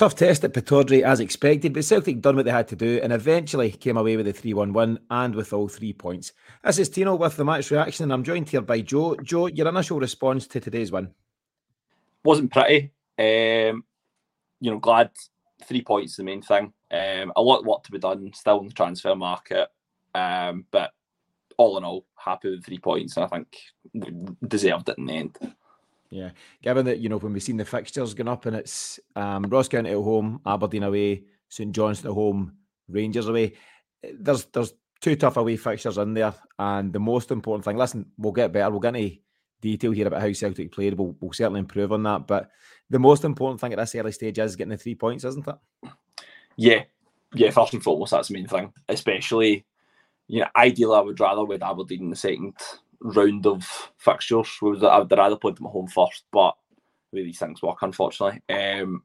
tough test at Pittodrie as expected, but Celtic done what they had to do and eventually came away with a 3 1 win and with all three points. This is Tino with the match reaction, and I'm joined here by Joe. Joe, your initial response to today's win? Wasn't pretty. Um, you know, glad three points is the main thing. Um, a lot work to be done still in the transfer market, um, but all in all, happy with three points, and I think deserved it in the end. Yeah, given that you know when we've seen the fixtures going up and it's um, Ross County at home, Aberdeen away, St Johnstone at home, Rangers away. There's there's two tough away fixtures in there, and the most important thing. Listen, we'll get better. We'll get into detail here about how Celtic played. We'll, we'll certainly improve on that. But the most important thing at this early stage is getting the three points, isn't it? Yeah, yeah. First and foremost, that's the main thing. Especially, you know, ideally, I would rather with Aberdeen in the second round of fixtures. Would, I'd rather play them at home first, but the these things work, unfortunately. Um,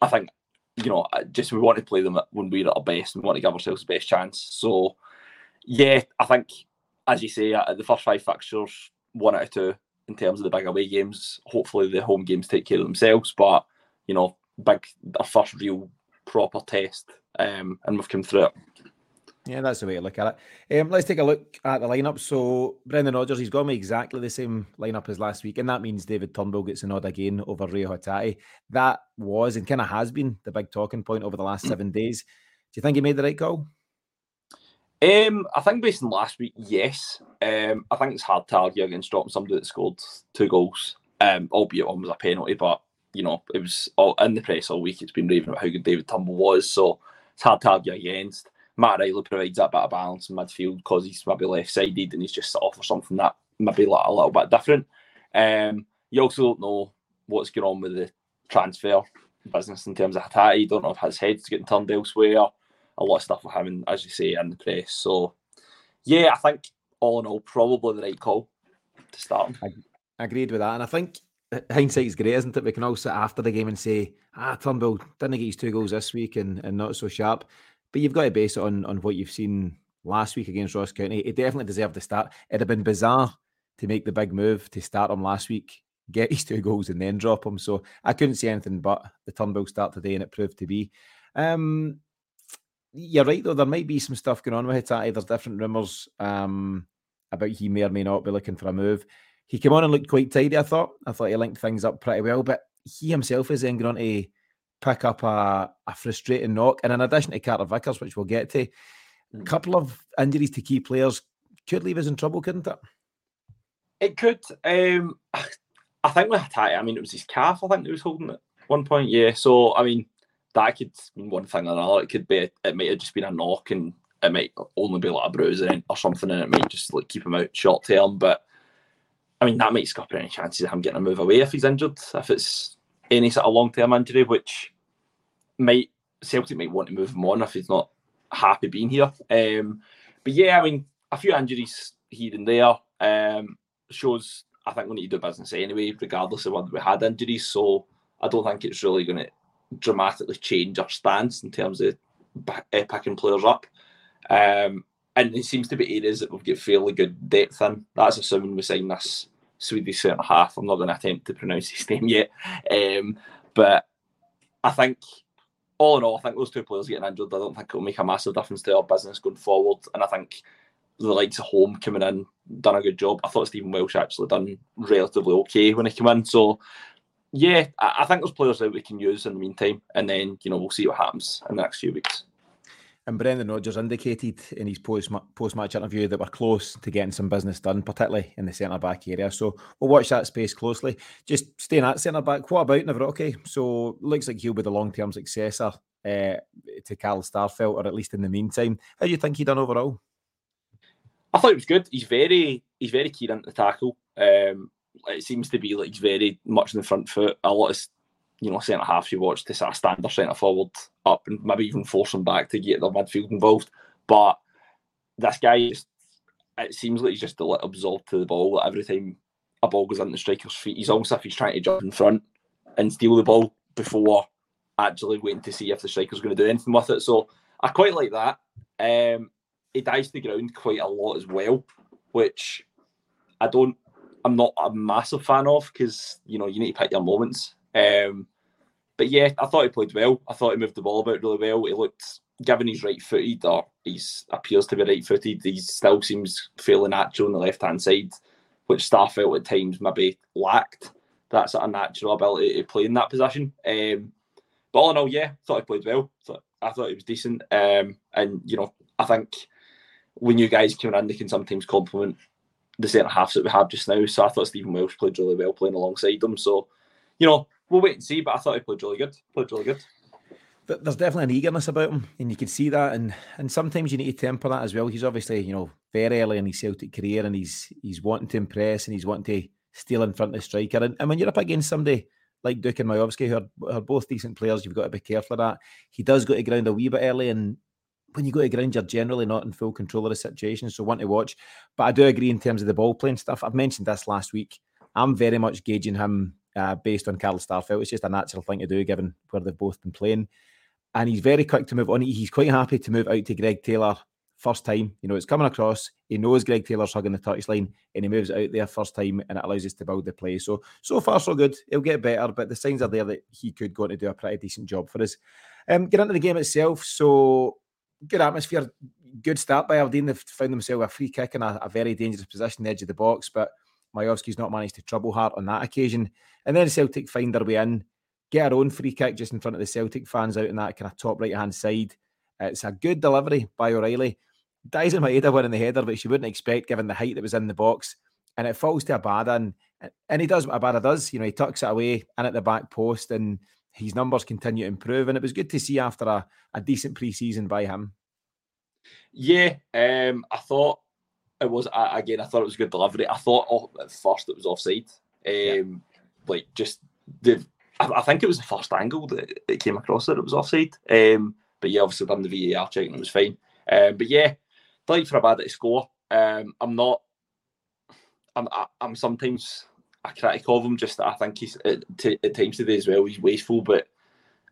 I think you know, just we want to play them when we're at our best and we want to give ourselves the best chance. So, yeah, I think, as you say, the first five fixtures, one out of two in terms of the big away games. Hopefully, the home games take care of themselves. But you know, big our first real proper test, um, and we've come through it. Yeah, that's the way to look at it. Um, let's take a look at the lineup. So Brendan Rodgers, he's got me exactly the same lineup as last week, and that means David Turnbull gets a nod again over Reo Hatate. That was and kind of has been the big talking point over the last hmm. seven days. Do you think he made the right call? Um, I think based on last week, yes. Um, I think it's hard to argue against dropping somebody that scored two goals, um, albeit one was a penalty, but you know, it was all in the press all week. It's been raving about how good David Turnbull was, so it's hard to argue against. Matt Riley provides that bit of balance in midfield because he's maybe left sided and he's just set off for something that maybe like a little bit different. Um, you also don't know what's going on with the transfer business in terms of Hatate. You don't know if his head's getting turned elsewhere. A lot of stuff with him, and as you say, in the press. So, yeah, I think all in all, probably the right call to start. I, agreed with that, and I think hindsight is great, isn't it? We can all sit after the game and say, "Ah, Turnbull didn't get his two goals this week, and, and not so sharp." But you've got to base it on on what you've seen last week against Ross County. It definitely deserved to start. It'd have been bizarre to make the big move to start him last week, get his two goals, and then drop him. So I couldn't see anything but the Turnbull start today, and it proved to be. Um, you're right though. There might be some stuff going on with Hatate. There's different rumours um, about he may or may not be looking for a move. He came on and looked quite tidy. I thought. I thought he linked things up pretty well, but he himself is then going to pick up a, a frustrating knock. And in addition to Carter Vickers, which we'll get to, a hmm. couple of injuries to key players could leave us in trouble, couldn't it? It could. Um, I think with Hatate, I mean, it was his calf, I think he was holding at one point. Yeah. So, I mean, that could mean one thing or another. It could be, it might have just been a knock and it might only be like a bruise or something and it might just like keep him out short term. But I mean, that might scupper any chances of him getting a move away if he's injured. If it's any sort of long term injury, which might Celtic might want to move him on if he's not happy being here. Um, but yeah, I mean, a few injuries here and there um, shows I think we need to do business anyway, regardless of whether we had injuries. So I don't think it's really going to dramatically change our stance in terms of eh, picking players up. Um, and it seems to be areas that we've got fairly good depth in. That's assuming we sign this Swedish centre half. I'm not going to attempt to pronounce his name yet, um, but I think all in all, I think those two players getting injured, I don't think it'll make a massive difference to our business going forward. And I think the likes of home coming in done a good job. I thought Stephen Welsh actually done relatively okay when he came in. So yeah, I, I think there's players that we can use in the meantime, and then you know we'll see what happens in the next few weeks. And Brendan Rodgers indicated in his post match interview that we're close to getting some business done, particularly in the centre back area. So we'll watch that space closely. Just staying at centre back, what about Nawrocki? So looks like he'll be the long term successor uh, to Carl Starfelt, or at least in the meantime. How do you think he done overall? I thought it was good. He's very he's very keen into the tackle. Um, it seems to be like he's very much in the front foot. A lot of you know, centre half you watch this sort of stand centre forward up and maybe even force them back to get their midfield involved. But this guy just it seems like he's just a little absorbed to the ball. Every time a ball goes into the striker's feet, he's almost if he's trying to jump in front and steal the ball before actually waiting to see if the striker's going to do anything with it. So I quite like that. Um, he dives to the ground quite a lot as well, which I don't. I'm not a massive fan of because you know you need to pick your moments. Um, but yeah, I thought he played well. I thought he moved the ball about really well. He looked, given he's right footed or he appears to be right footed, he still seems fairly natural on the left hand side, which Starfelt at times maybe lacked. that sort of natural ability to play in that position. Um, but all in all, yeah, thought he played well. Thought, I thought he was decent. Um, and you know, I think when you guys come in, they can sometimes compliment the centre halves that we have just now. So I thought Stephen Welsh played really well playing alongside them. So, you know, we'll wait and see. But I thought he played really good. Played really good. There's definitely an eagerness about him, and you can see that. And and sometimes you need to temper that as well. He's obviously, you know, very early in his Celtic career, and he's he's wanting to impress, and he's wanting to steal in front of the striker. And, and when you're up against somebody like Duk and Miovski, who are, are both decent players, you've got to be careful of that. He does go to ground a wee bit early, and when you go to ground, you're generally not in full control of the situation. So one to watch. But I do agree in terms of the ball playing stuff. I've mentioned this last week. I'm very much gauging him uh, based on Carl Starfelt. It's just a natural thing to do given where they've both been playing. And he's very quick to move on. He's quite happy to move out to Greg Taylor first time. You know, it's coming across. He knows Greg Taylor's hugging the touchline and he moves out there first time and it allows us to build the play. So, so far, so good. He'll get better, but the signs are there that he could go on to do a pretty decent job for us. Um, get into the game itself. So, good atmosphere, good start by Aberdeen. They've found themselves a free kick in a, a very dangerous position, edge of the box, but Miovski's not managed to trouble Hart on that occasion. And then Celtic find their way in, get our own free kick just in front of the Celtic fans out in that kind of top right hand side. It's a good delivery by O'Riley. Daizen Maeda winning the header, which you wouldn't expect given the height that was in the box. And it falls to Abada, and, and he does what Abada does. You know, he tucks it away and at the back post, and his numbers continue to improve. And it was good to see after a, a decent pre season by him. Yeah, um, I thought it was again. I thought it was good delivery. I thought oh, at first it was offside. Um, yeah. Like just the, I, I, think it was the first angle that it came across that it was offside. Um, but yeah, obviously done the VAR check and it was fine. Um, but yeah, like for Abada to score. Um, I'm not. I'm. I'm sometimes a critic of him. Just I think he's at, t- at times today as well. He's wasteful, but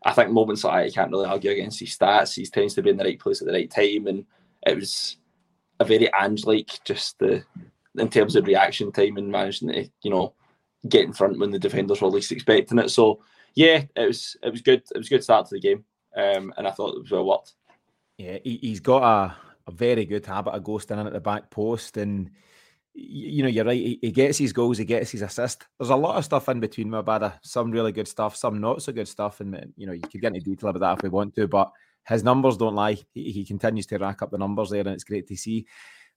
I think moments like that, you can't really argue against his stats. He tends to be in the right place at the right time, and it was a very Ange like just the in terms of reaction time and managing to you know get in front when the defenders were least expecting it. So yeah, it was it was good. It was a good start to the game, um, and I thought it was well worked. Yeah, he, has got a, a very good habit of ghosting in at the back post, and you know you're right. He, he gets his goals, he gets his assist. There's a lot of stuff in between Mabada. Some really good stuff, some not so good stuff, and you know you could get into detail about that if we want to, but his numbers don't lie. He, he continues to rack up the numbers there, and it's great to see.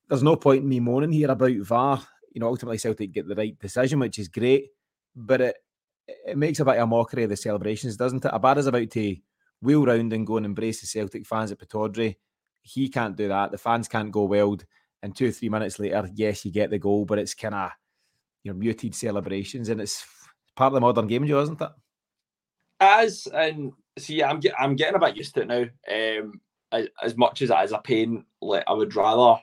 There's no point in me moaning here about VAR. You know, ultimately Celtic get the right decision, which is great, but it it makes a bit of a mockery of the celebrations, doesn't it? Abada's about to wheel round and go and embrace the Celtic fans at Pittodrie. He can't do that. The fans can't go wild. And two or three minutes later, yes, you get the goal, but it's kind of you know muted celebrations, and it's part of the modern game, Joe, isn't it? As and see, I'm get, I'm getting a bit used to it now. Um, as, as much as it is a pain, like I would rather,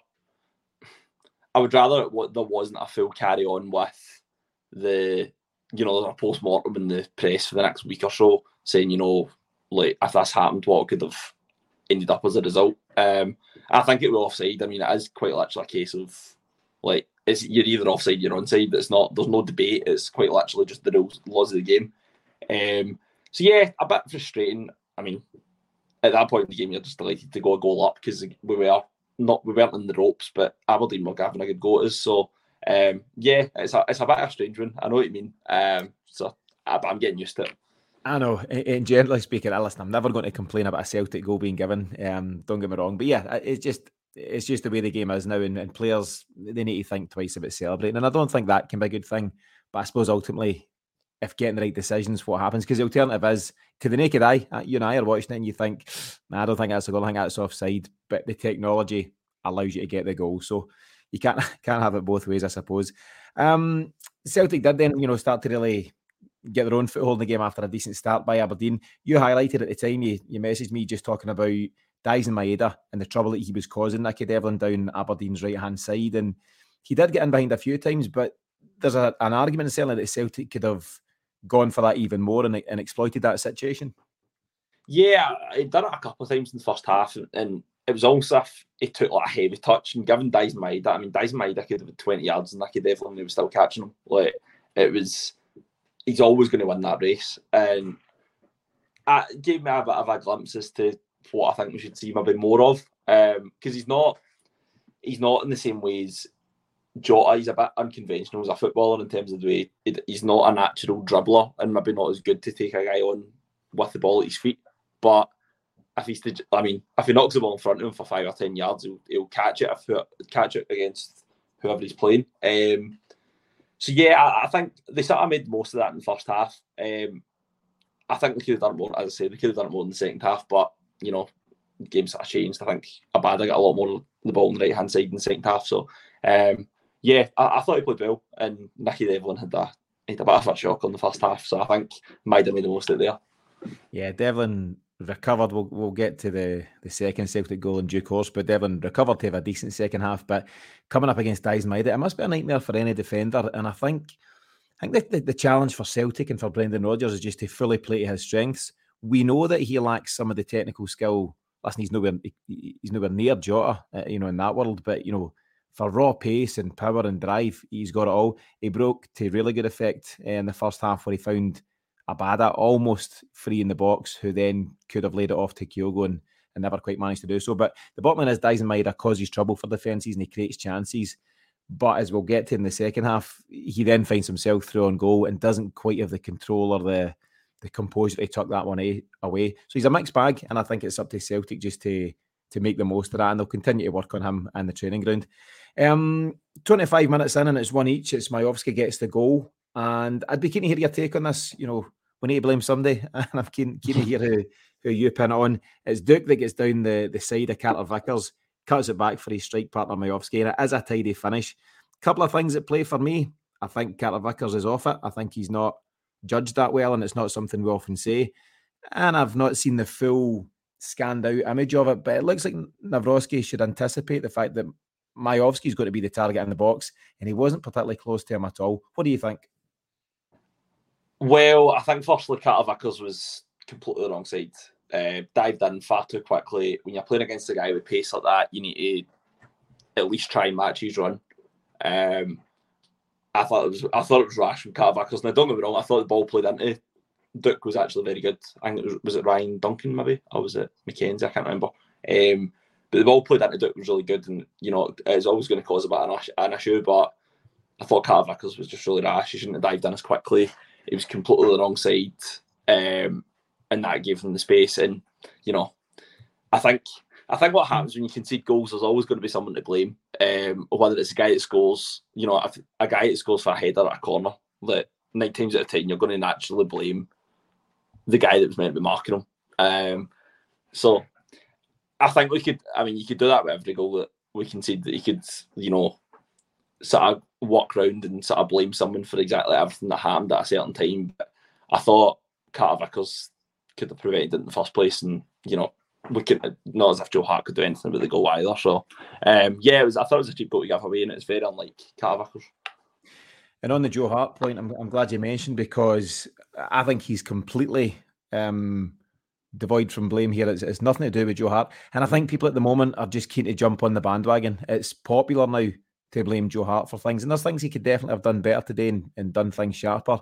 I would rather what there wasn't a full carry on with the, you know, a post mortem in the press for the next week or so, saying, you know, like if this happened, what could have ended up as a result. Um, I think it will offside. I mean, it is quite literally a case of like it's you're either offside, you're onside. It's not. There's no debate. It's quite literally just the rules, laws of the game. Um, so yeah, a bit frustrating. I mean, at that point in the game, you're just delighted to go a goal up because we were not we weren't in the ropes, but Aberdeen were having a good go at us. So um, yeah, it's a it's a bit of a strange one. I know what you mean. Um, so I, I'm getting used to it. I know. And generally speaking, I listen. I'm never going to complain about a Celtic goal being given. Um, don't get me wrong, but yeah, it's just it's just the way the game is now, and, and players they need to think twice about celebrating. And I don't think that can be a good thing. But I suppose ultimately, if getting the right decisions, what happens? Because the alternative is to the naked eye, uh, you and I are watching it and you think, nah, I don't think that's a goal, I think that's offside. But the technology allows you to get the goal. So you can't can't have it both ways, I suppose. Um, Celtic did then, you know, start to really get their own foothold in the game after a decent start by Aberdeen. You highlighted at the time, you, you messaged me just talking about Daizen Maeda and the trouble that he was causing Nicky Devlin down Aberdeen's right hand side. And he did get in behind a few times, but there's a, an argument certainly that Celtic could have gone for that even more and, and exploited that situation? Yeah, he'd done it a couple of times in the first half, and, and it was also if he took like a heavy touch and given Daizen Maeda, I mean Daizen Maeda could have been 20 yards and I Nicky Devlin was still catching him. Like it was he's always going to win that race. And uh, gave me a bit of a glimpse as to what I think we should see maybe more of. Because um, he's not he's not in the same ways. Jota, he's a bit unconventional as a footballer in terms of the way he's not a natural dribbler and maybe not as good to take a guy on with the ball at his feet. But if he's, the, I mean, if he knocks the ball in front of him for five or ten yards, he'll, he'll catch it. If catch it against whoever he's playing. Um, so yeah, I, I, think they sort of made most of that in the first half. Um, I think they could have done more. As I say, they could have done more in the second half, but you know, the game sort of changed. I think Abada got a lot more the ball on the right hand side in the second half. So um, yeah, I, I, thought he played well, and Nicky Devlin had a had a bit of a shock on the first half. So I think might have made the most of it there. Yeah, Devlin recovered. We'll, we'll get to the, the second Celtic goal in due course, but Devlin recovered to have a decent second half. But coming up against Daizen Maeda, it must be a nightmare for any defender. And I think I think the, the, the, challenge for Celtic and for Brendan Rodgers is just to fully play to his strengths. We know that he lacks some of the technical skill. Listen, he's nowhere he, he's nowhere near Jota, uh, you know, in that world. But you know, for raw pace and power and drive, he's got it all. He broke to really good effect eh, in the first half where he found Abada almost free in the box, who then could have laid it off to Kyogo and, and never quite managed to do so. But the bottom line is Daizen Maeda causes trouble for defences and he creates chances. But as we'll get to in the second half, he then finds himself through on goal and doesn't quite have the control or the the composure to tuck that one away. So he's a mixed bag, and I think it's up to Celtic just to to make the most of that, and they'll continue to work on him and the training ground. Um, 25 minutes in, and it's one each. It's Miovski gets the goal, and I'd be keen to hear your take on this. You know, we need to blame somebody, and I'm keen, keen to hear who, who you pin on. It's Duk that gets down the, the side of Carter Vickers, cuts it back for his strike partner Miovski, and it is a tidy finish. Couple of things at play for me. I think Carter Vickers is off it. I think he's not judged that well, and it's not something we often say. And I've not seen the full scanned out image of it, but it looks like Nawrocki should anticipate the fact that Miovski's going to be the target in the box, and he wasn't particularly close to him at all. What do you think? Well, I think firstly, Carter was completely the wrong side. Uh, dived in far too quickly. When you're playing against a guy with pace like that, you need to at least try and match his run. Um, I thought it was I thought it was rash from Vickers. Now don't get me wrong, I thought the ball played into Duk was actually very good. I think it was, was it Ryan Duncan maybe or was it MacKenzie? I can't remember. Um, but the ball played into Duk was really good, and you know it's always going to cause a bit of an issue. But I thought Carter Vickers was just really rash. He shouldn't have dived in as quickly. It was completely the wrong side, um, and that gave them the space. And you know, I think I think what happens when you concede goals, there's always going to be someone to blame. Um, whether it's a guy that scores, you know, a guy that scores for a header at a corner, that nine times out of ten you're going to naturally blame the guy that was meant to be marking him. Um, so I think we could. I mean, you could do that with every goal that we concede. That you could, you know, sort of walk around and sort of blame someone for exactly everything that happened at a certain time. But I thought Carter Vickers could have prevented it in the first place, and you know, we could not as if Joe Hart could do anything with the goal either. So, um, yeah, it was. I thought it was a cheap goal to give away, and it's very unlike Carter Vickers. And on the Joe Hart point, I'm, I'm glad you mentioned because I think he's completely um, devoid from blame here. It's, it's, nothing to do with Joe Hart. And I think people at the moment are just keen to jump on the bandwagon. It's popular now to blame Joe Hart for things. And there's things he could definitely have done better today and, and done things sharper.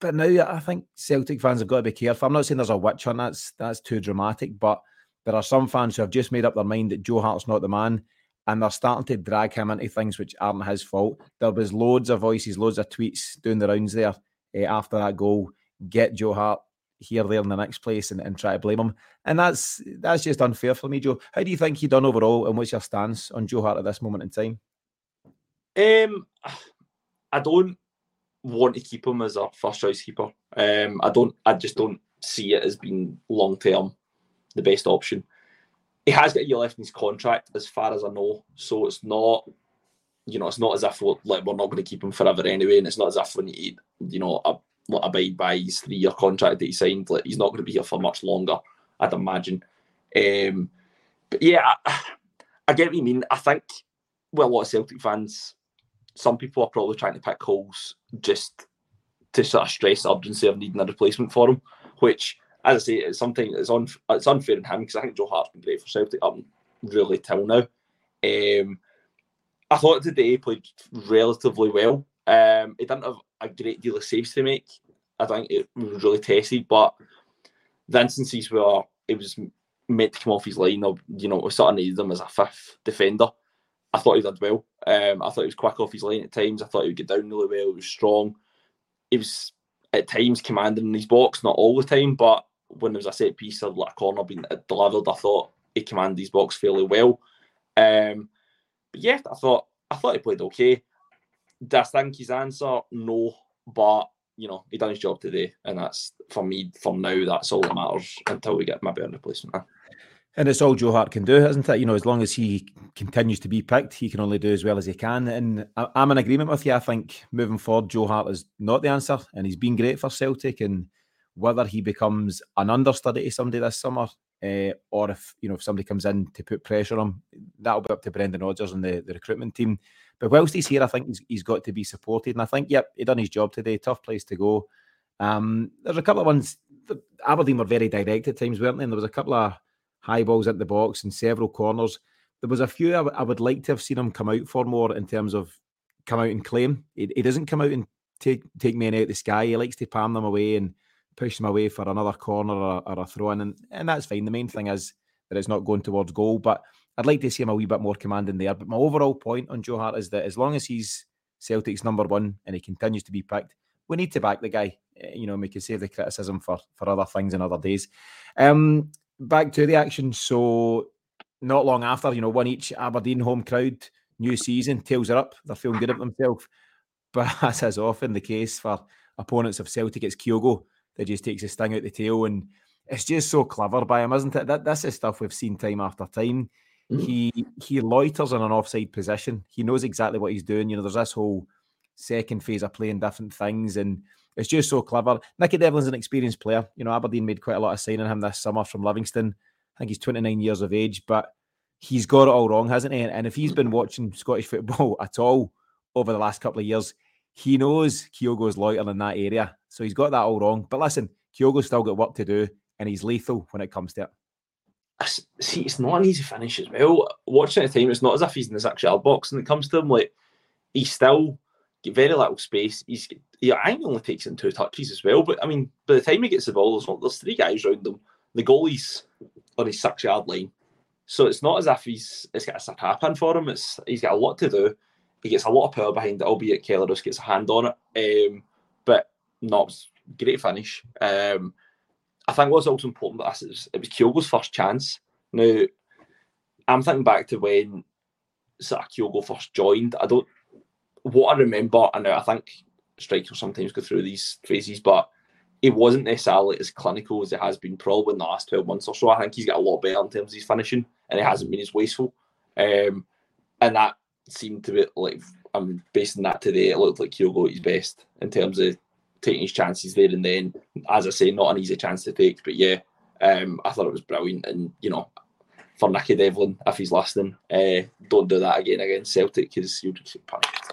But now I think Celtic fans have got to be careful. I'm not saying there's a witch on that's that's too dramatic, but there are some fans who have just made up their mind that Joe Hart's not the man, and they're starting to drag him into things which aren't his fault. There was loads of voices, loads of tweets doing the rounds there uh, after that goal. Get Joe Hart here, there, in the next place, and, and try to blame him, and that's that's just unfair for me, Joe. How do you think he done overall, and what's your stance on Joe Hart at this moment in time? Um, I don't want to keep him as a first choice keeper. Um, I don't. I just don't see it as being long term the best option. He has got a year left in his contract, as far as I know. So it's not, you know, it's not as if we're, like we're not going to keep him forever anyway, and it's not as if we need, you know, a, abide by his three year contract that he signed. Like he's not going to be here for much longer, I'd imagine. Um, but yeah, I, I get what you mean. I think well, a lot of Celtic fans some people are probably trying to pick holes just to sort of stress the urgency of needing a replacement for him, which, as I say, it's something that's un, it's unfair in him because I think Joe Hart's been great for Celtic up really till now. Um, I thought today he played relatively well. Um, he didn't have a great deal of saves to make. I think it was really tested, but the instances where it was meant to come off his line, or you know, we sort of needed him as a fifth defender. I thought he did well. Um, I thought he was quick off his line at times. I thought he would get down really well. He was strong. He was at times commanding in his box, not all the time, but when there was a set piece or like a corner being delivered, I thought he commanded his box fairly well. Um, but yeah, I thought I thought he played okay. His answer? No, but you know he done his job today, and that's for me for now. That's all that matters until we get maybe a replacement. And it's all Joe Hart can do, isn't it? You know, as long as he continues to be picked, he can only do as well as he can. And I'm in agreement with you. I think moving forward, Joe Hart is not the answer, and he's been great for Celtic. And whether he becomes an understudy to somebody this summer, uh, or if you know if somebody comes in to put pressure on, that'll be up to Brendan Rodgers and the, the recruitment team. But whilst he's here, I think he's, he's got to be supported. And I think, yep, he done his job today. Tough place to go. Um, there's a couple of ones. Aberdeen were very direct at times, weren't they? And there was a couple of high balls at the box and several corners. There was a few I, w- I would like to have seen him come out for more in terms of come out and claim. He, he doesn't come out and take take men out the sky. He likes to palm them away and push them away for another corner or, or a throw in, and, and that's fine. The main thing is that it's not going towards goal. But I'd like to see him a wee bit more commanding there. But my overall point on Joe Hart is that as long as he's Celtic's number one and he continues to be picked, we need to back the guy. Eh, you know, we can save the criticism for for other things and other days. Um, back to the action. So not long after, you know, one each Aberdeen home crowd, new season, tails are up. They're feeling good about themselves. But as is often the case for opponents of Celtic, it's Kyogo that just takes a sting out the tail. And it's just so clever by him, isn't it? That this is stuff we've seen time after time. Mm-hmm. He he loiters in an offside position. He knows exactly what he's doing. You know, there's this whole second phase of playing different things and it's just so clever. Nicky Devlin's an experienced player. You know, Aberdeen made quite a lot of signing him this summer from Livingston. I think he's 29 years of age, but he's got it all wrong, hasn't he? And if he's been watching Scottish football at all over the last couple of years, he knows Kyogo's loitering in that area. So he's got that all wrong. But listen, Kyogo's still got work to do, and he's lethal when it comes to it. See, it's not an easy finish as well. Watching at the time, it's not as if he's in the actual box, and it comes to him like he's still get very little space. He's yeah, I think he only takes in two touches as well. But I mean, by the time he gets the ball, there's, there's three guys around him. The goalie's on his six yard line, so it's not as if he's it's got a sick happen for him. It's he's got a lot to do. He gets a lot of power behind it, albeit Kelle just gets a hand on it. Um, but not great finish. Um, I think what's also important about this is it was Kyogo's first chance. Now, I'm thinking back to when sort of Kyogo first joined. I don't what I remember, I know I think strikers sometimes go through these phases, but he wasn't necessarily as clinical as it has been probably in the last 12 months or so. I think he's got a lot better in terms of his finishing and it hasn't been as wasteful. Um, and that seemed to be like, I'm basing that today. It looked like Kyogo at his best in terms of taking his chances there and then. As I say, not an easy chance to take, but yeah, um, I thought it was brilliant. And, you know, for Nicky Devlin, if he's listening, uh, don't do that again against Celtic because you'll just get punished.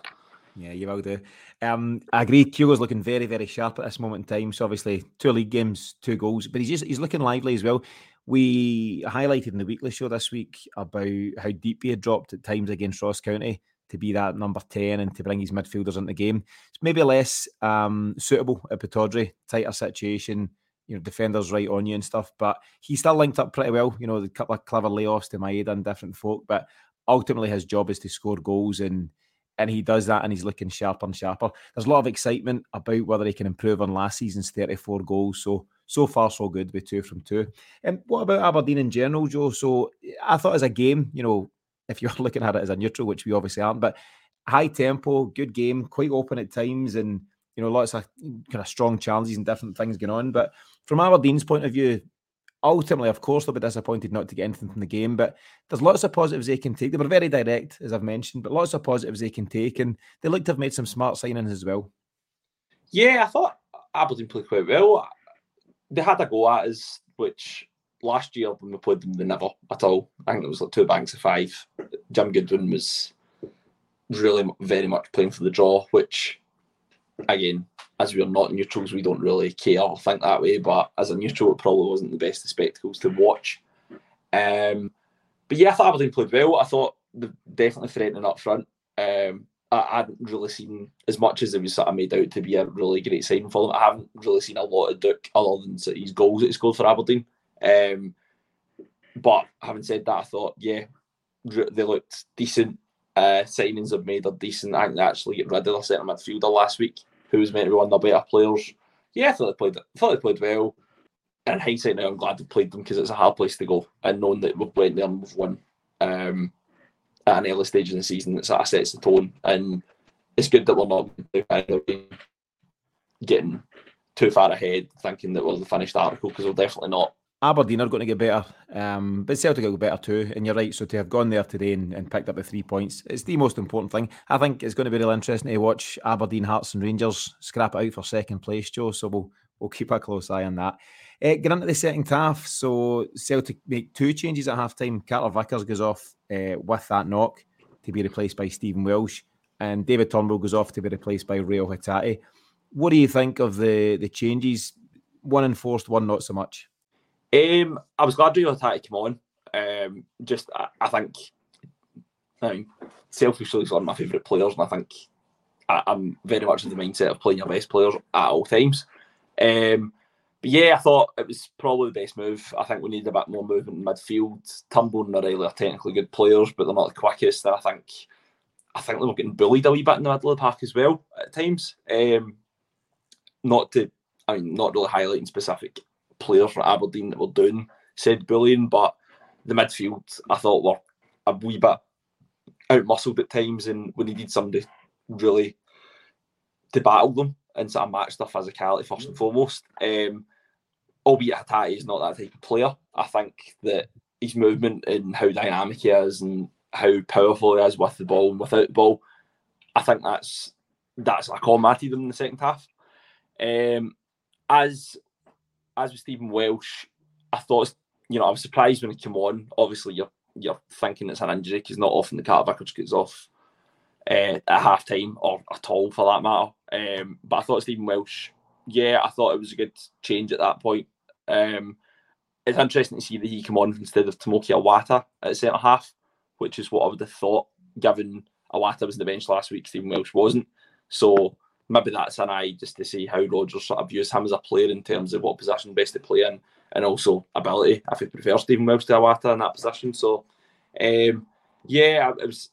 Yeah, you will do. Um, I agree. Kyogo's looking very, very sharp at this moment in time. So obviously, two league games, two goals, but he's just he's looking lively as well. We highlighted in the weekly show this week about how deep he had dropped at times against Ross County to be that number 10 and to bring his midfielders into the game. It's maybe less um, suitable at Pittodrie, tighter situation, you know, defenders right on you and stuff, but he still linked up pretty well. You know, a couple of clever layoffs to Maeda and different folk, but ultimately his job is to score goals and and he does that and he's looking sharper and sharper. There's a lot of excitement about whether he can improve on last season's 34 goals. So so far so good with two from two. And what about Aberdeen in general, Joe? So I thought as a game, you know, if you're looking at it as a neutral, which we obviously aren't, but high tempo, good game, quite open at times, and you know, lots of kind of strong challenges and different things going on. But from Aberdeen's point of view, ultimately, of course, they'll be disappointed not to get anything from the game, but there's lots of positives they can take. They were very direct, as I've mentioned, but lots of positives they can take, and they look to have made some smart signings as well. Yeah, I thought Aberdeen played quite well. They had a go at us, which last year when we played them, they never at all. I think it was like two banks of five. Jim Goodwin was really very much playing for the draw, which again as we're not neutrals, we don't really care or think that way. But as a neutral, it probably wasn't the best of spectacles to watch. Um, but yeah, I thought Aberdeen played well. I thought they definitely threatening up front. Um, I hadn't really seen as much as it was sort of made out to be a really great signing for them. I haven't really seen a lot of Duk other than his goals that he scored for Aberdeen. Um, but having said that, I thought, yeah, they looked decent. Uh, signings have made are decent. I actually get rid of their centre midfielder last week, who was meant to be one of the better players. Yeah, I thought they played. I thought they played well. In hindsight, now I'm glad they played them because it's a hard place to go, and knowing that we've went there and we've won um, at an early stage in the season, it sort of sets the tone. And it's good that we're not getting too far ahead, thinking that we're the finished article because we're definitely not. Aberdeen are going to get better, um, but Celtic will get better too. And you're right. So to have gone there today and, and, picked up the three points, it's the most important thing. I think it's going to be really interesting to watch Aberdeen, Hearts, and Rangers scrap out for second place, Joe. So we'll we'll keep a close eye on that. Uh, get into the second half. So Celtic make two changes at half time. Carter Vickers goes off uh, with that knock to be replaced by Stephen Welsh, and David Turnbull goes off to be replaced by Reo Hatate. What do you think of the the changes? One enforced, one not so much. Um, I was glad Reo Hatate came on. Um, just I, I think, I mean, selfishly, he's one of my favourite players, and I think I, am very much in the mindset of playing your best players at all times. Um, but yeah, I thought it was probably the best move. I think we need a bit more movement in midfield. Turnbull and O'Riley are technically good players, but they're not the quickest. And I think I think they were getting bullied a wee bit in the middle of the park as well at times. Um, not to, I mean, not really highlighting specific players for Aberdeen that were doing said bullying, but the midfield I thought were a wee bit out muscled at times, and we needed somebody really to battle them and sort of match their physicality first and foremost. Um, albeit Hatate is not that type of player. I think that his movement and how dynamic he is and how powerful he is with the ball and without the ball, I think that's that's i accommodated him in the second half. Um, as as with Stephen Welsh, I thought you know I was surprised when he came on. Obviously, you're you're thinking it's an injury because not often the Carter Vickers gets off uh, at half time or at all for that matter. Um, but I thought Stephen Welsh, yeah, I thought it was a good change at that point. Um, it's interesting to see that he came on instead of Tomoki Iwata at centre half, which is what I would have thought, given Iwata was in the bench last week, Stephen Welsh wasn't. So maybe that's an eye just to see how Rodgers sort of views him as a player in terms of what position best to play in, and also ability if he prefers Stephen Welsh to Iwata in that position. So, um, yeah, it was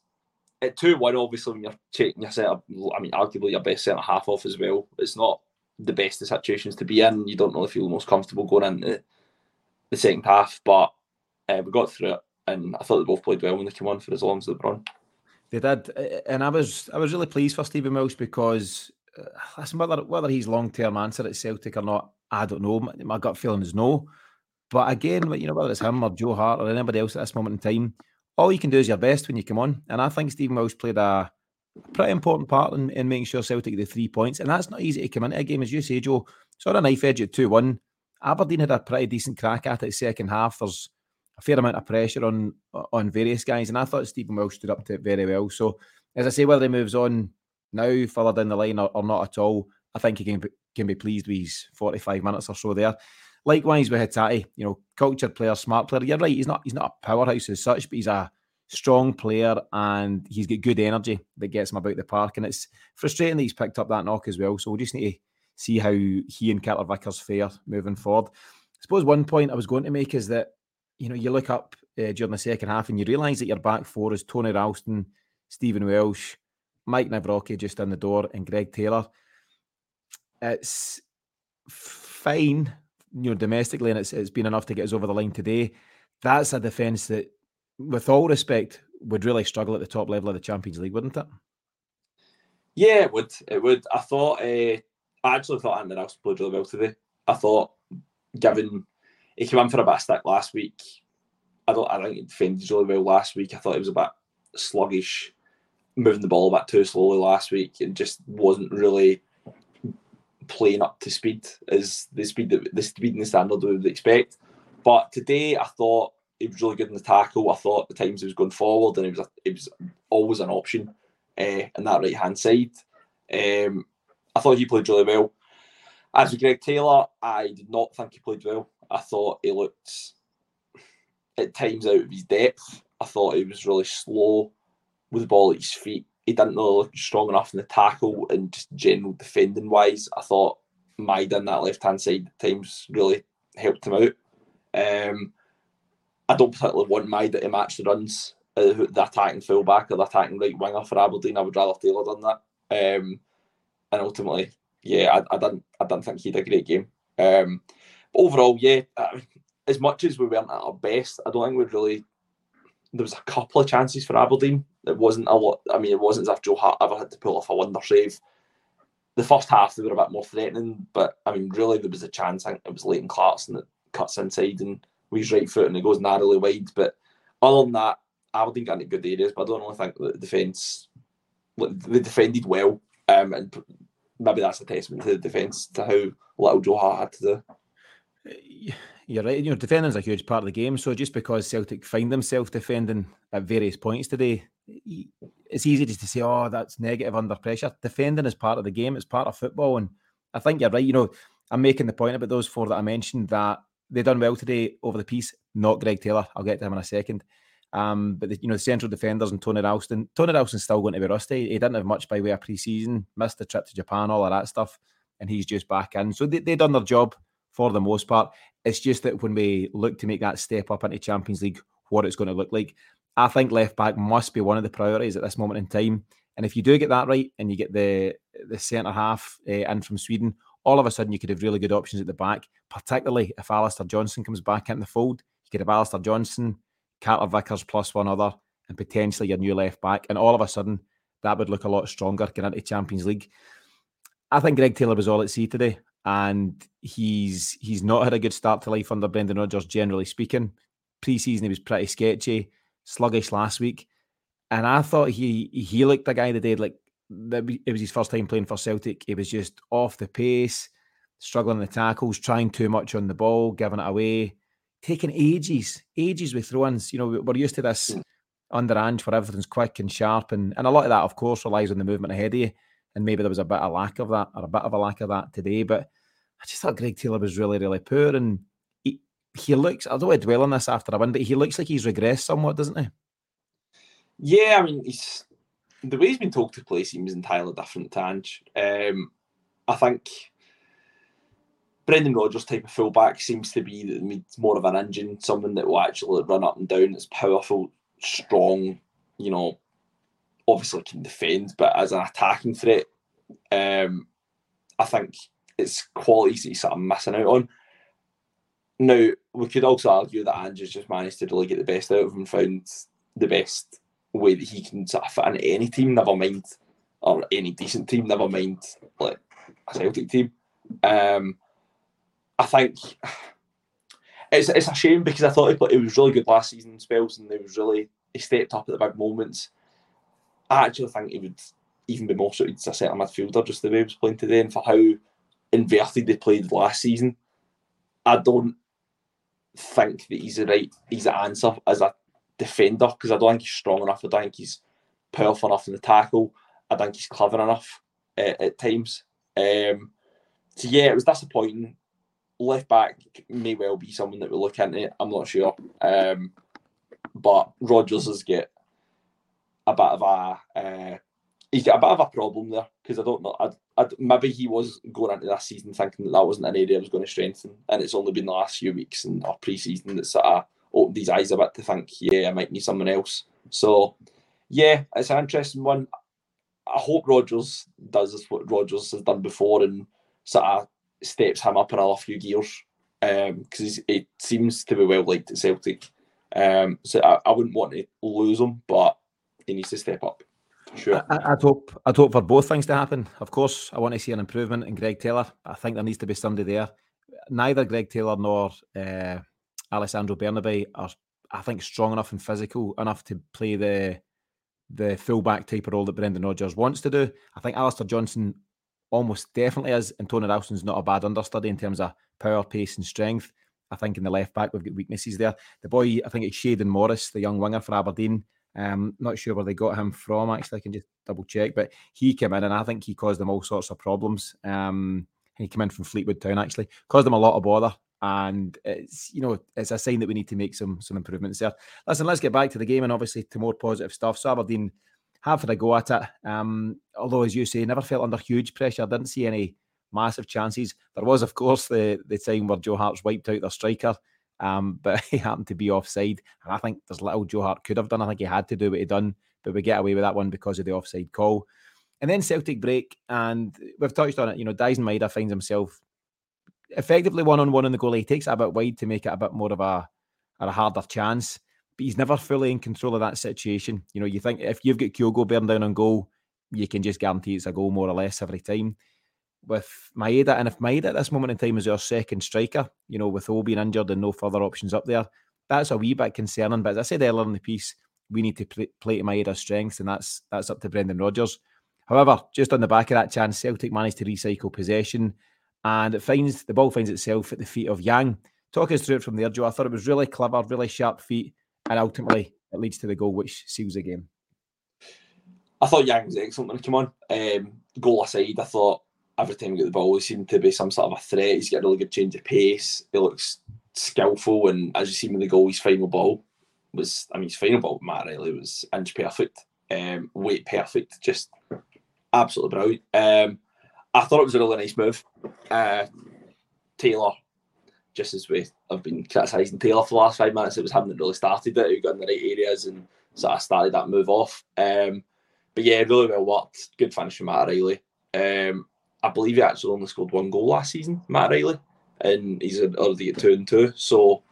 at two one. Obviously, when you're taking your centre, I mean, arguably your best centre half off as well. It's not the best of situations to be in. You don't really feel most comfortable going into the second half, but uh, we got through it, and I thought they both played well when they came on for as long as they were on. They did, and I was I was really pleased for Stephen Welsh because Uh, listen, whether whether he's long term answer at Celtic or not, I don't know. My, my, gut feeling is no. But again, you know whether it's him or Joe Hart or anybody else at this moment in time, all you can do is your best when you come on. And I think Stephen Welsh played a pretty important part in, in making sure Celtic get the three points. And that's not easy to come into a game, as you say, Joe. Sort of knife edge at two one. Aberdeen had a pretty decent crack at it second half. There's a fair amount of pressure on on various guys, and I thought Stephen Welsh stood up to it very well. So as I say, whether he moves on now further down the line or, or not at all, I think he can be, can be pleased with his 45 minutes or so there. Likewise with Hatate, you know, cultured player, smart player. You're right, he's not he's not a powerhouse as such, but he's a strong player and he's got good energy that gets him about the park. And it's frustrating that he's picked up that knock as well. So we just need to see how he and Carter Vickers fare moving forward. I suppose one point I was going to make is that, you know, you look up uh, during the second half and you realise that your back four is Tony Ralston, Stephen Welsh, Maik Nawrocki just in the door, and Greg Taylor. It's fine, you know, domestically, and it's, it's been enough to get us over the line today. That's a defence that, with all respect, would really struggle at the top level of the Champions League, wouldn't it? Yeah, it would. It would. I thought. Uh, I actually thought Andy Nelson played really well today. I thought, given he came in for a bit of stick last week, I don't. I think he defended really well last week. I thought he was a bit sluggish moving the ball a bit too slowly last week and just wasn't really playing up to speed as the speed that the speed and the standard we would expect. But today I thought he was really good in the tackle. I thought the times he was going forward and it was it was always an option uh, in that right hand side. Um, I thought he played really well. As with Greg Taylor, I did not think he played well. I thought he looked at times out of his depth. I thought he was really slow with the ball at his feet. he didn't look strong enough in the tackle and just general defending wise. I thought Maeda on that left hand side times really helped him out. Um, I don't particularly want Maeda to match the runs, uh, the attacking fullback or the attacking right winger for Aberdeen. I would rather Taylor done that. Um, and ultimately, yeah, I, I didn't I didn't think he did a great game. Um, but overall, yeah, as much as we weren't at our best, I don't think we really. There was a couple of chances for Aberdeen. It wasn't a lot. I mean, it wasn't as if Joe Hart ever had to pull off a wonder save. The first half they were a bit more threatening, but I mean, really there was a chance. I think it was Leighton Clarkson that cuts inside and with right foot and it goes narrowly wide. But other than that, Aberdeen got into good areas, but I don't really think that the defence they defended well. Um, and maybe that's a testament to the defence to how little Joe Hart had to do. You're right. You know, defending is a huge part of the game. So just because Celtic find themselves defending at various points today, it's easy just to say, "Oh, that's negative under pressure." Defending is part of the game. It's part of football, and I think you're right. You know, I'm making the point about those four that I mentioned that they done well today over the piece. Not Greg Taylor. I'll get to him in a second. Um, but the, you know, the central defenders and Tony Ralston. Tony Ralston's still going to be rusty. He didn't have much by way of pre-season, missed the trip to Japan, all of that stuff, and he's just back in. So they they done their job for the most part. It's just that when we look to make that step up into Champions League, what it's going to look like, I think left back must be one of the priorities at this moment in time. And if you do get that right, and you get the the centre half uh, in from Sweden, all of a sudden you could have really good options at the back. Particularly if Alistair Johnston comes back in the fold, you could have Alistair Johnston, Carter Vickers plus one other, and potentially your new left back. And all of a sudden, that would look a lot stronger getting into Champions League. I think Greg Taylor was all at sea today, and he's he's not had a good start to life under Brendan Rodgers, generally speaking. Pre-season he was pretty sketchy, sluggish last week, and I thought he he looked a guy that did like it was his first time playing for Celtic. He was just off the pace, struggling the tackles, trying too much on the ball, giving it away taking ages, ages with throw-ins. You know, we're used to this mm. under Ange where everything's quick and sharp, and, and a lot of that, of course, relies on the movement ahead of you. And maybe there was a bit of lack of that, or a bit of a lack of that today. But I just thought Greg Taylor was really, really poor, and he, looks. I don't want to dwell on this after a win, but he looks like he's regressed somewhat, doesn't he? Yeah, I mean, he's the way he's been told to play seems entirely different to Ange. Um, I think Brendan Rodgers type of fullback seems to be more of an engine, someone that will actually run up and down. It's powerful, strong. You know, obviously can defend, but as an attacking threat, um, I think it's qualities that he's sort of missing out on. Now, we could also argue that Andrew's just managed to really get the best out of him, found the best way that he can sort of fit into any team, never mind, or any decent team, never mind like a Celtic team. Um, I think it's it's a shame because I thought he, was really good last season in spells and he was really he stepped up at the big moments. I actually think he would even be more suited as a centre midfielder just the way he was playing today and for how inverted they played last season. I don't think that he's the right he's the answer as a defender because I don't think he's strong enough. I don't think he's powerful enough in the tackle. I think he's clever enough uh, at times. Um, so yeah, it was disappointing left back may well be someone that we look into. I'm not sure. Um, but Rodgers has got a bit of a uh, he's got a bit of a problem there because I don't know. I'd, I'd, maybe he was going into this season thinking that that wasn't an area I was going to strengthen, and it's only been the last few weeks and our pre-season that sort of opened his eyes a bit to think, yeah, I might need someone else. So, yeah, it's an interesting one. I hope Rodgers does what Rodgers has done before and sort of steps him up another few gears because um, it seems to be well liked at Celtic. Um, so I, I, wouldn't want to lose him, but he needs to step up. Sure. I, would hope I'd hope for both things to happen. Of course, I want to see an improvement in Greg Taylor. I think there needs to be somebody there. Neither Greg Taylor nor uh, Alessandro Bernabei are, I think, strong enough and physical enough to play the the fullback type of role that Brendan Rodgers wants to do. I think Alistair Johnston almost definitely is. And Tony Ralston's not a bad understudy in terms of power, pace, and strength. I think in the left back we've got weaknesses there. The boy, I think it's Shayden Morris, the young winger for Aberdeen. Um, not sure where they got him from. Actually, I can just double check. But he came in, and I think he caused them all sorts of problems. Um, he came in from Fleetwood Town, actually, caused them a lot of bother. And it's you know it's a sign that we need to make some some improvements there. Listen, let's get back to the game and obviously to more positive stuff. So Aberdeen have had a go at it. Um, although, as you say, never felt under huge pressure. Didn't see any massive chances. There was, of course, the the time where Joe Hart's wiped out their striker, um, but he happened to be offside. And I think there's little Joe Hart could have done. I think he had to do what he done, but we get away with that one because of the offside call. And then Celtic break, and we've touched on it. You know, Daizen Maeda finds himself effectively one on one in the goal. He takes it a bit wide to make it a bit more of a, a harder chance, but he's never fully in control of that situation. You know, you think if you've got Kyogo bearing down on goal, you can just guarantee it's a goal more or less every time. With Maeda, and if Maeda at this moment in time is your second striker, you know, with all being injured and no further options up there, that's a wee bit concerning. But as I said earlier in the piece, we need to play, play to Maeda's strengths, and that's that's up to Brendan Rodgers. However, just on the back of that chance, Celtic managed to recycle possession and it finds the ball finds itself at the feet of Yang. Talk us through it from there, Joe. I thought it was really clever, really sharp feet, and ultimately it leads to the goal which seals the game. I thought Yang was excellent when he came on. Um, goal aside, I thought every time he got the ball, he seemed to be some sort of a threat. He's got a really good change of pace. He looks skillful, and as you see with the goal, his final ball was, I mean, his final ball, Matt Riley, was inch perfect, um, weight perfect, just absolutely brilliant. Um, I thought it was a really nice move. Uh, Taylor, just as we have been criticising Taylor for the last five minutes, it was him that really started it. He got in the right areas and sort of started that move off. Um, but yeah, really well worked. Good finish from Matt Riley. Um, I believe he actually only scored one goal last season, Matt Riley, and he's already at two and two. So,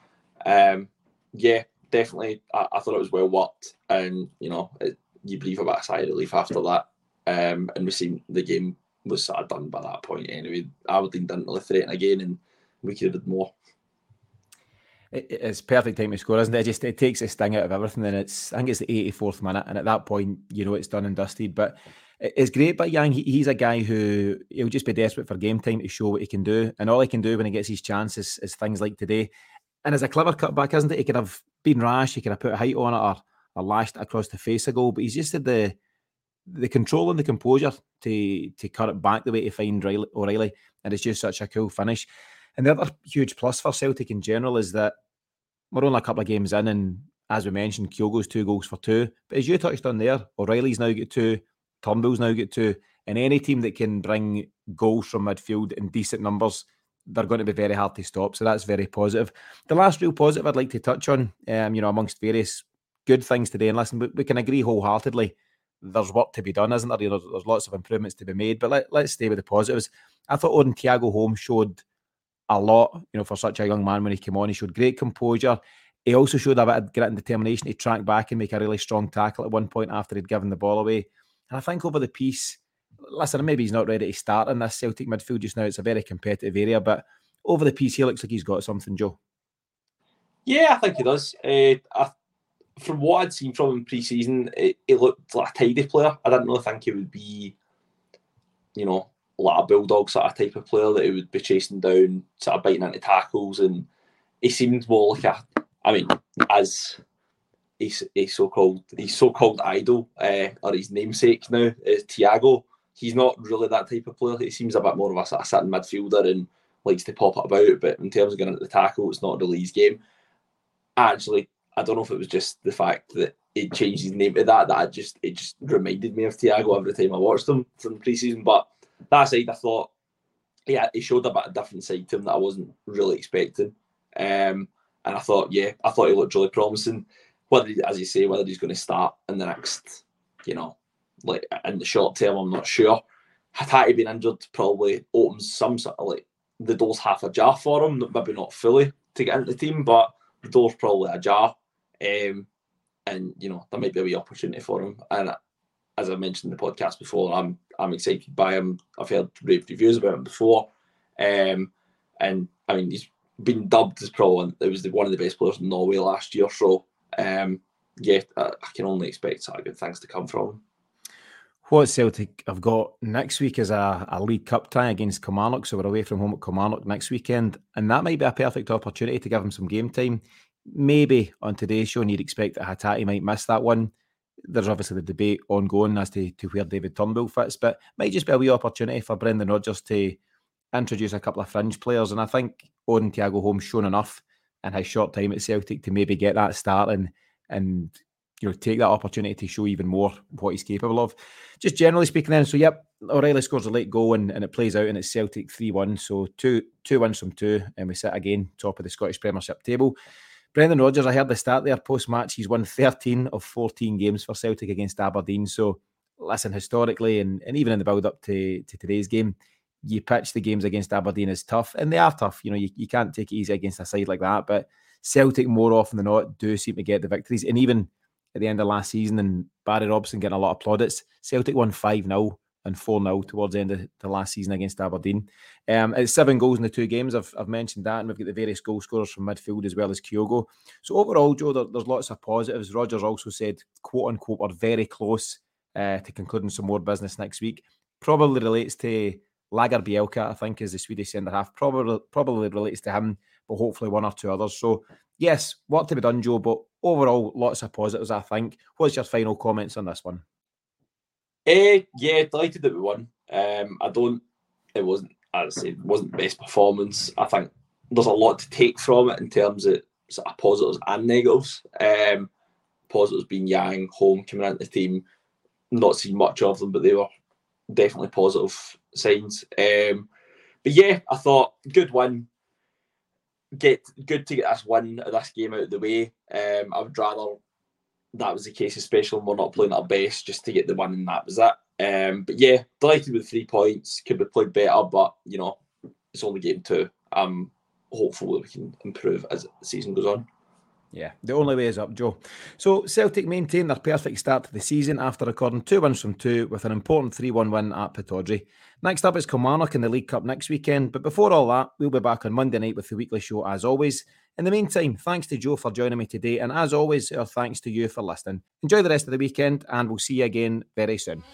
um, yeah, definitely, I, I, thought it was well worked, and you know, it, you breathe a bit of sigh of relief after that. Um, and we seen the game was sort of done by that point anyway. Aberdeen didn't really threaten again, and we could have more. It's perfect time to score, isn't it? it? Just it takes a sting out of everything, and it's I think it's the 84th minute, and at that point, you know it's done and dusted. But it's great. But Yang, he's a guy who he'll just be desperate for game time to show what he can do, and all he can do when he gets his chances is, is things like today. And as a clever cutback, isn't it? He could have been rash, he could have put a height on it, or, or lashed across the face a goal, but he's just had the the control and the composure to to cut it back the way to find Riley, O'Riley, and it's just such a cool finish. And the other huge plus for Celtic in general is that we're only a couple of games in, and as we mentioned, Kyogo's two goals for two. But as you touched on there, O'Riley's now got two, Turnbull's now get two, and any team that can bring goals from midfield in decent numbers, they're going to be very hard to stop. So that's very positive. The last real positive I'd like to touch on, um, you know, amongst various good things today, and listen, we, we can agree wholeheartedly there's work to be done, isn't there? You know, there's lots of improvements to be made, but let, let's stay with the positives. I thought Odin Thiago Holmes showed a lot, you know, for such a young man when he came on. He showed great composure. He also showed a bit of grit and determination to track back and make a really strong tackle at one point after he'd given the ball away. And I think over the piece, listen, maybe he's not ready to start in this Celtic midfield just now. It's a very competitive area, but over the piece, he looks like he's got something, Joe. Yeah, I think he does. Uh, I from what I'd seen from him pre-season, it, looked like a tidy player. I didn't really think he would be, you know, like a bulldog sort of type of player that he would be chasing down, sort of biting into tackles, and he seemed more like a. I mean, as he's a so-called he's so-called idol uh, or his namesake now is Thiago. He's not really that type of player. He seems a bit more of a of sitting midfielder and likes to pop it about. But in terms of getting at the tackle, it's not really his game. Actually, I don't know if it was just the fact that it changed his name to that that I just it just reminded me of Thiago every time I watched him from preseason. But that aside, I thought yeah, he showed a bit of different side to him that I wasn't really expecting. Um, and I thought, yeah, I thought he looked really promising. Whether, as you say, whether he's going to start in the next, you know, like in the short term, I'm not sure. Had he been injured, probably opens some sort of like the door's half ajar for him, maybe not fully to get into the team, but the door's probably ajar. Um, and you know there might be a wee opportunity for him. And as I mentioned in the podcast before, I'm I'm excited by him. I've heard great reviews about him before, um, and I mean he's been dubbed as probably it was the, one of the best players in Norway last year. So um, yeah, I, I can only expect sort of good things to come from. What Celtic have got next week is a, a League Cup tie against Kilmarnock, so we're away from home at Kilmarnock next weekend, and that might be a perfect opportunity to give him some game time maybe on today's show, and you'd expect that Hatate might miss that one. There's obviously the debate ongoing as to, to where David Turnbull fits, but might just be a wee opportunity for Brendan Rodgers to introduce a couple of fringe players. And I think Odin Thiago Holmes shown enough in his short time at Celtic to maybe get that start and and you know, take that opportunity to show even more what he's capable of. Just generally speaking, then, so yep, O'Riley scores a late goal and, and it plays out and it's Celtic 3 1. So two two wins from two, and we sit again top of the Scottish Premiership table. Brendan Rodgers, I heard the start there post match. He's won 13 of 14 games for Celtic against Aberdeen. So, listen, historically, and, and even in the build up to, to today's game, you pitch the games against Aberdeen as tough, and they are tough. You know, you, you can't take it easy against a side like that. But Celtic, more often than not, do seem to get the victories. And even at the end of last season, and Barry Robson getting a lot of plaudits, Celtic won 5 0 and 4 0 towards the end of the last season against Aberdeen. Um, it's seven goals in the two games. I've, I've mentioned that. And we've got the various goal scorers from midfield as well as Kyogo. So, overall, Joe, there, there's lots of positives. Rodgers also said, quote unquote, we're very close uh, to concluding some more business next week. Probably relates to Lagerbielke, I think, is the Swedish centre half. Probably, probably relates to him, but hopefully one or two others. So, yes, work to be done, Joe, but overall, lots of positives, I think. What's your final comments on this one? Uh, yeah, delighted that we won. Um, I don't. It wasn't, as I said, it wasn't the best performance. I think there's a lot to take from it in terms of sort of positives and negatives. Um, positives being Yang, Holm coming into the team. Not seen much of them, but they were definitely positive signs. Um, but yeah, I thought good win. Get good to get this win of this game out of the way. Um, I would rather that was the case, especially when we're not playing our best, just to get the win, and that was it. Um, but yeah, delighted with three points. Could be played better, but you know, it's only game two. I'm hopeful that we can improve as the season goes on. Yeah, the only way is up, Joe. So Celtic maintain their perfect start to the season after recording two wins from two with an important 3 1 win at Pittodrie. Next up is Kilmarnock in the League Cup next weekend, but before all that, we'll be back on Monday night with the weekly show as always. In the meantime, thanks to Joe for joining me today, and as always, our thanks to you for listening. Enjoy the rest of the weekend, and we'll see you again very soon.